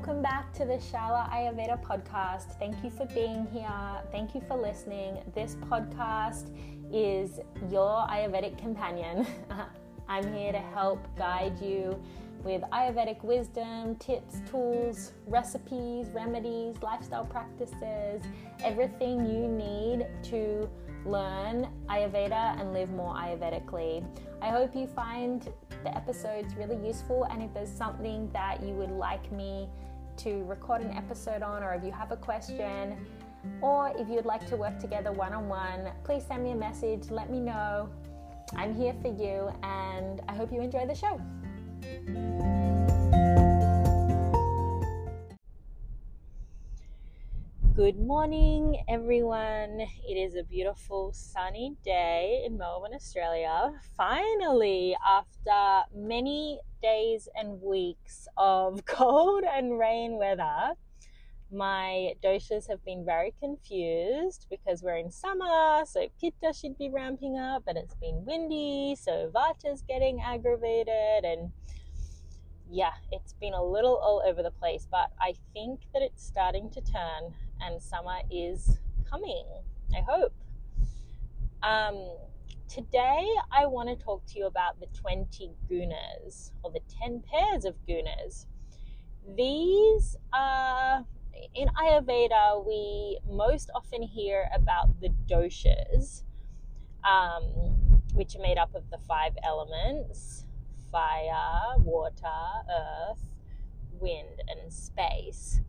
welcome back to the Shala Ayurveda podcast. Thank you for being here. Thank you for listening. This podcast is your Ayurvedic companion. I'm here to help guide you with Ayurvedic wisdom, tips, tools, recipes, remedies, lifestyle practices, everything you need to learn Ayurveda and live more Ayurvedically. I hope you find the episodes really useful. And if there's something that you would like me to record an episode on, or if you have a question, or if you'd like to work together one on one, please send me a message. Let me know. I'm here for you, and I hope you enjoy the show. Good morning, everyone. It is a beautiful sunny day in Melbourne, Australia. Finally, after many days and weeks of cold and rain weather, my doshas have been very confused because we're in summer, so pitta should be ramping up, but it's been windy, so vata's getting aggravated, and yeah, it's been a little all over the place, but I think that it's starting to turn and summer is coming. I hope. Um, today, I want to talk to you about the 20 gunas or the 10 pairs of gunas. These are in Ayurveda, we most often hear about the doshas, um, which are made up of the five elements fire, water, earth, wind, and space.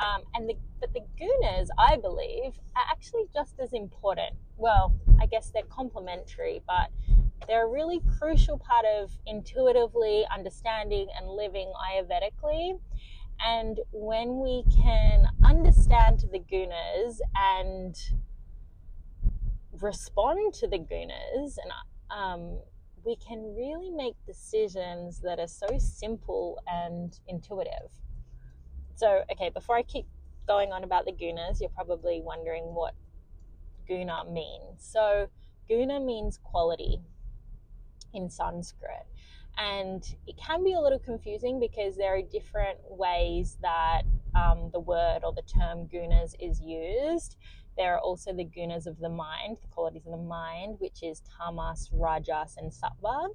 Um, and the, but the gunas, I believe, are actually just as important. Well, I guess they're complementary, but they're a really crucial part of intuitively understanding and living Ayurvedically. And when we can understand the gunas and respond to the gunas, and um, we can really make decisions that are so simple and intuitive. So, okay, before I keep going on about the gunas, you're probably wondering what guna means. So, guna means quality in Sanskrit. And it can be a little confusing because there are different ways that um, the word or the term gunas is used. There are also the gunas of the mind, the qualities of the mind, which is tamas, rajas, and sattva.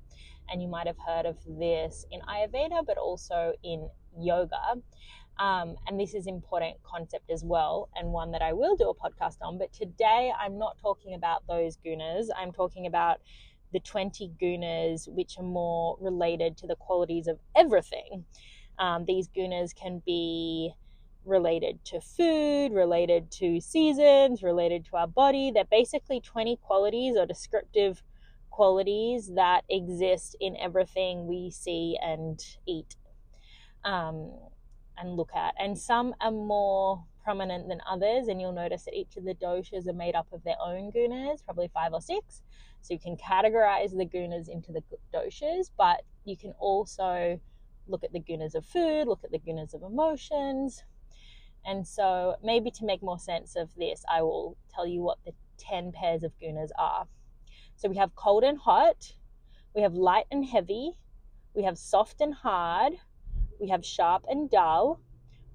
And you might have heard of this in Ayurveda, but also in yoga. Um, and this is important concept as well, and one that I will do a podcast on. But today I'm not talking about those gunas. I'm talking about the 20 gunas, which are more related to the qualities of everything. Um, these gunas can be related to food, related to seasons, related to our body. They're basically 20 qualities or descriptive qualities that exist in everything we see and eat. Um, and look at. And some are more prominent than others, and you'll notice that each of the doshas are made up of their own gunas, probably five or six. So you can categorize the gunas into the doshas, but you can also look at the gunas of food, look at the gunas of emotions. And so, maybe to make more sense of this, I will tell you what the 10 pairs of gunas are. So, we have cold and hot, we have light and heavy, we have soft and hard, we have sharp and dull,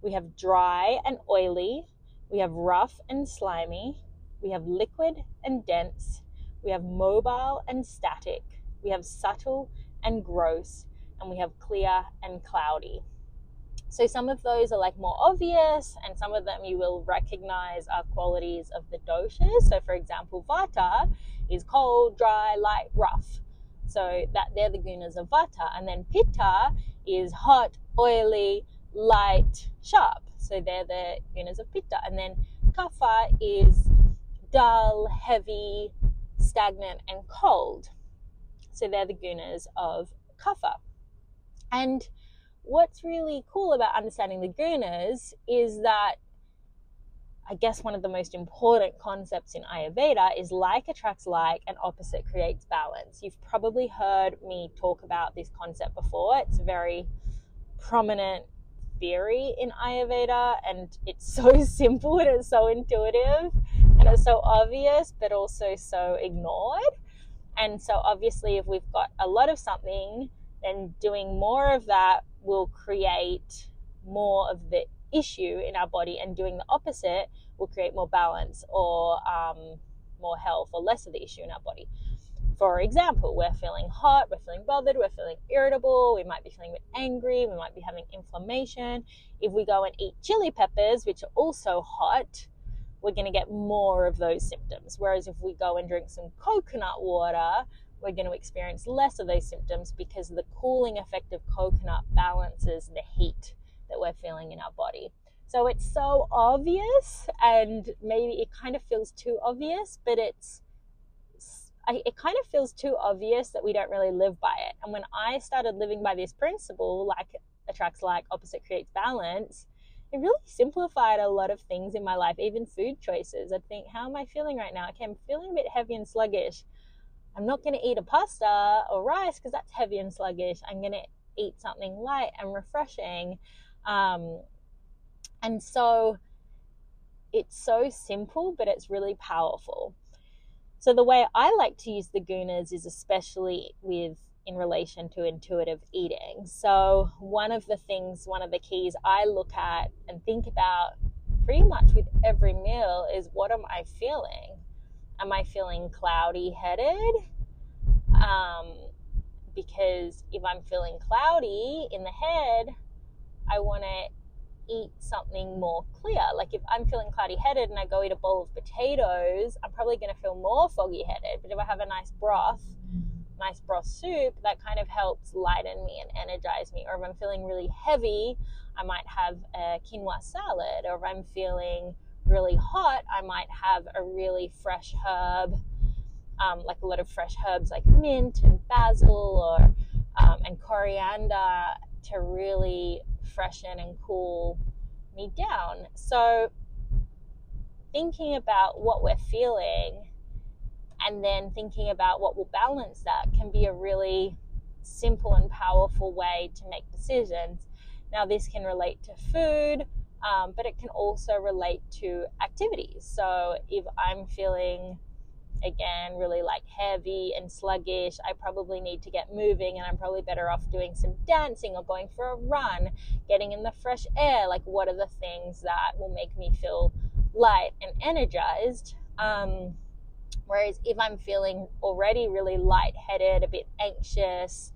we have dry and oily, we have rough and slimy, we have liquid and dense, we have mobile and static, we have subtle and gross, and we have clear and cloudy. So some of those are like more obvious, and some of them you will recognize are qualities of the doshas. So, for example, vata is cold, dry, light, rough. So that they're the gunas of vata, and then pitta is hot, oily, light, sharp. So they're the gunas of pitta. And then kapha is dull, heavy, stagnant, and cold. So they're the gunas of kapha. And what's really cool about understanding the gunas is that I guess one of the most important concepts in Ayurveda is like attracts like and opposite creates balance. You've probably heard me talk about this concept before. It's a very prominent theory in Ayurveda and it's so simple and it's so intuitive and it's so obvious but also so ignored. And so obviously if we've got a lot of something then doing more of that will create more of the issue in our body, and doing the opposite will create more balance or um, more health or less of the issue in our body. For example, we're feeling hot, we're feeling bothered, we're feeling irritable, we might be feeling a bit angry, we might be having inflammation. If we go and eat chili peppers, which are also hot, we're going to get more of those symptoms. Whereas if we go and drink some coconut water, we're going to experience less of those symptoms because the cooling effect of coconut balances the heat that we're feeling in our body. So it's so obvious, and maybe it kind of feels too obvious, but it's it kind of feels too obvious that we don't really live by it. And when I started living by this principle, like attracts like, opposite creates balance, it really simplified a lot of things in my life, even food choices. I think, how am I feeling right now? Okay, I'm feeling a bit heavy and sluggish. I'm not going to eat a pasta or rice because that's heavy and sluggish. I'm going to eat something light and refreshing. Um, and so it's so simple, but it's really powerful. So the way I like to use the gunas is especially with in relation to intuitive eating. So one of the things, one of the keys I look at and think about pretty much with every meal is what am I feeling? Am I feeling cloudy headed? Um, because if I'm feeling cloudy in the head, I want to eat something more clear. Like if I'm feeling cloudy headed and I go eat a bowl of potatoes, I'm probably going to feel more foggy headed. But if I have a nice broth, nice broth soup, that kind of helps lighten me and energize me. Or if I'm feeling really heavy, I might have a quinoa salad. Or if I'm feeling really hot, I might have a really fresh herb, um, like a lot of fresh herbs like mint and basil or um, and coriander to really freshen and cool me down. So thinking about what we're feeling and then thinking about what will balance that can be a really simple and powerful way to make decisions. Now, this can relate to food, um, but it can also relate to activities. So, if I'm feeling again really like heavy and sluggish, I probably need to get moving, and I'm probably better off doing some dancing or going for a run, getting in the fresh air. Like, what are the things that will make me feel light and energized? Um, Whereas if I'm feeling already really lightheaded, a bit anxious,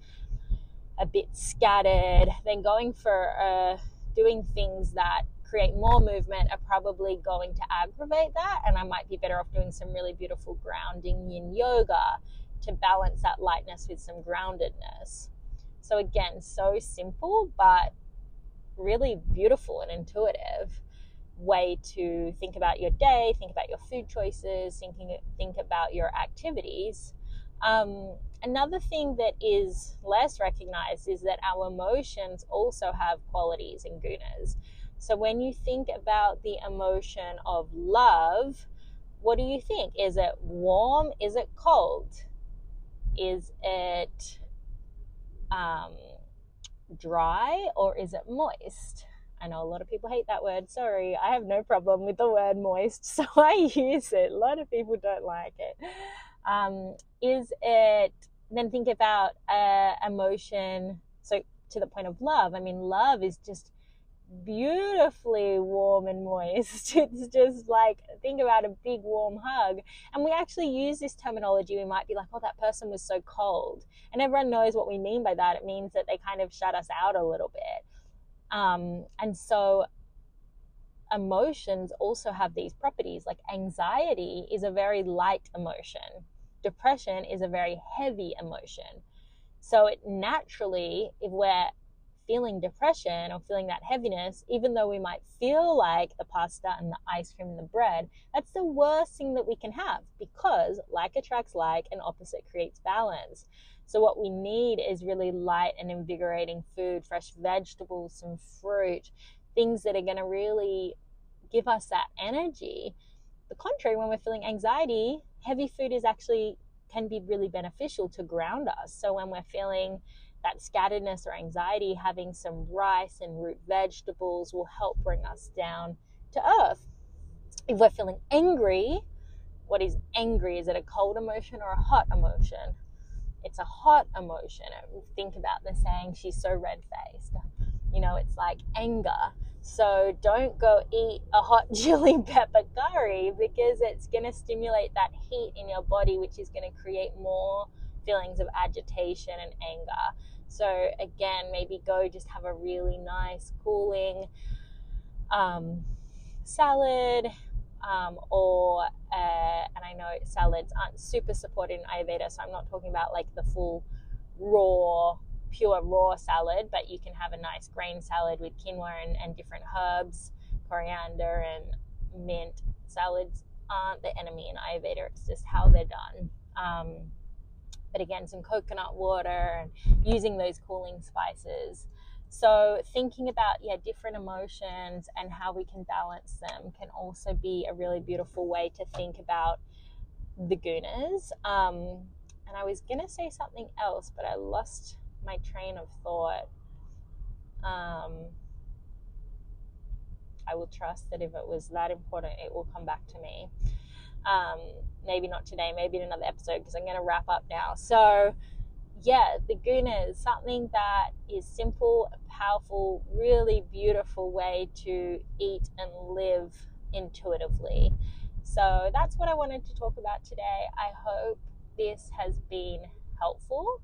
a bit scattered, then going for uh, doing things that create more movement are probably going to aggravate that. And I might be better off doing some really beautiful grounding yin yoga to balance that lightness with some groundedness. So, again, so simple, but really beautiful and intuitive way to think about your day, think about your food choices, thinking think about your activities. Um, another thing that is less recognized is that our emotions also have qualities and gunas. So when you think about the emotion of love, what do you think? Is it warm? Is it cold? Is it um, dry or is it moist? I know a lot of people hate that word. Sorry, I have no problem with the word moist, so I use it. A lot of people don't like it. Um, is it, then think about uh, emotion. So, to the point of love, I mean, love is just beautifully warm and moist. It's just like, think about a big warm hug. And we actually use this terminology. We might be like, oh, that person was so cold. And everyone knows what we mean by that. It means that they kind of shut us out a little bit. Um, and so emotions also have these properties. Like anxiety is a very light emotion, depression is a very heavy emotion. So it naturally, if we're feeling depression or feeling that heaviness, even though we might feel like the pasta and the ice cream and the bread, that's the worst thing that we can have because like attracts like and opposite creates balance. So, what we need is really light and invigorating food, fresh vegetables, some fruit, things that are going to really give us that energy. The contrary, when we're feeling anxiety, heavy food is actually can be really beneficial to ground us. So, when we're feeling that scatteredness or anxiety, having some rice and root vegetables will help bring us down to earth. If we're feeling angry, what is angry? Is it a cold emotion or a hot emotion? it's a hot emotion. Think about the saying, she's so red faced. you know, it's like anger. So don't go eat a hot chili pepper curry because it's going to stimulate that heat in your body, which is going to create more feelings of agitation and anger. So again, maybe go just have a really nice, cooling um, salad, um, or uh, and I know salads aren't super supported in Ayurveda, so I'm not talking about like the full raw, pure raw salad, but you can have a nice grain salad with quinoa and, and different herbs, coriander and mint. Salads aren't the enemy in Ayurveda; it's just how they're done. Um, but again, some coconut water and using those cooling spices. So, thinking about yeah different emotions and how we can balance them can also be a really beautiful way to think about the gunas. Um, and I was gonna say something else, but I lost my train of thought. Um, I will trust that if it was that important, it will come back to me. Um, maybe not today, maybe in another episode because I'm going to wrap up now. So, yeah, the guna is something that is simple, powerful, really beautiful way to eat and live intuitively. So that's what I wanted to talk about today. I hope this has been helpful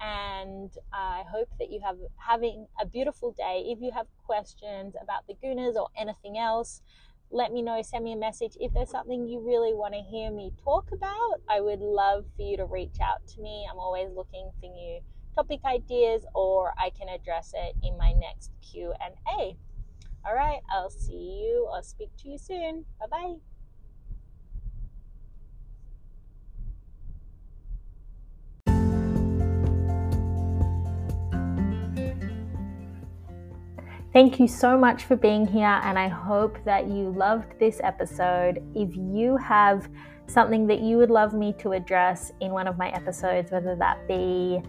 and I hope that you have having a beautiful day. If you have questions about the gunas or anything else, let me know, send me a message. If there's something you really want to hear me talk about, I would love for you to reach out to me. I'm always looking for new topic ideas or I can address it in my next Q&A. All right, I'll see you or speak to you soon. Bye-bye. Thank you so much for being here, and I hope that you loved this episode. If you have something that you would love me to address in one of my episodes, whether that be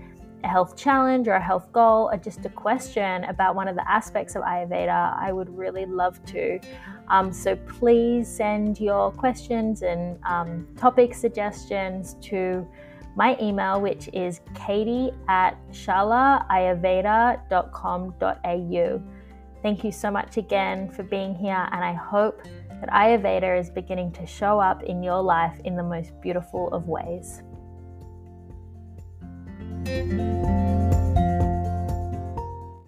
a health challenge or a health goal or just a question about one of the aspects of Ayurveda, I would really love to. Um, so please send your questions and um, topic suggestions to my email, which is katie at shalaayurveda.com.au. Thank you so much again for being here, and I hope that Ayurveda is beginning to show up in your life in the most beautiful of ways.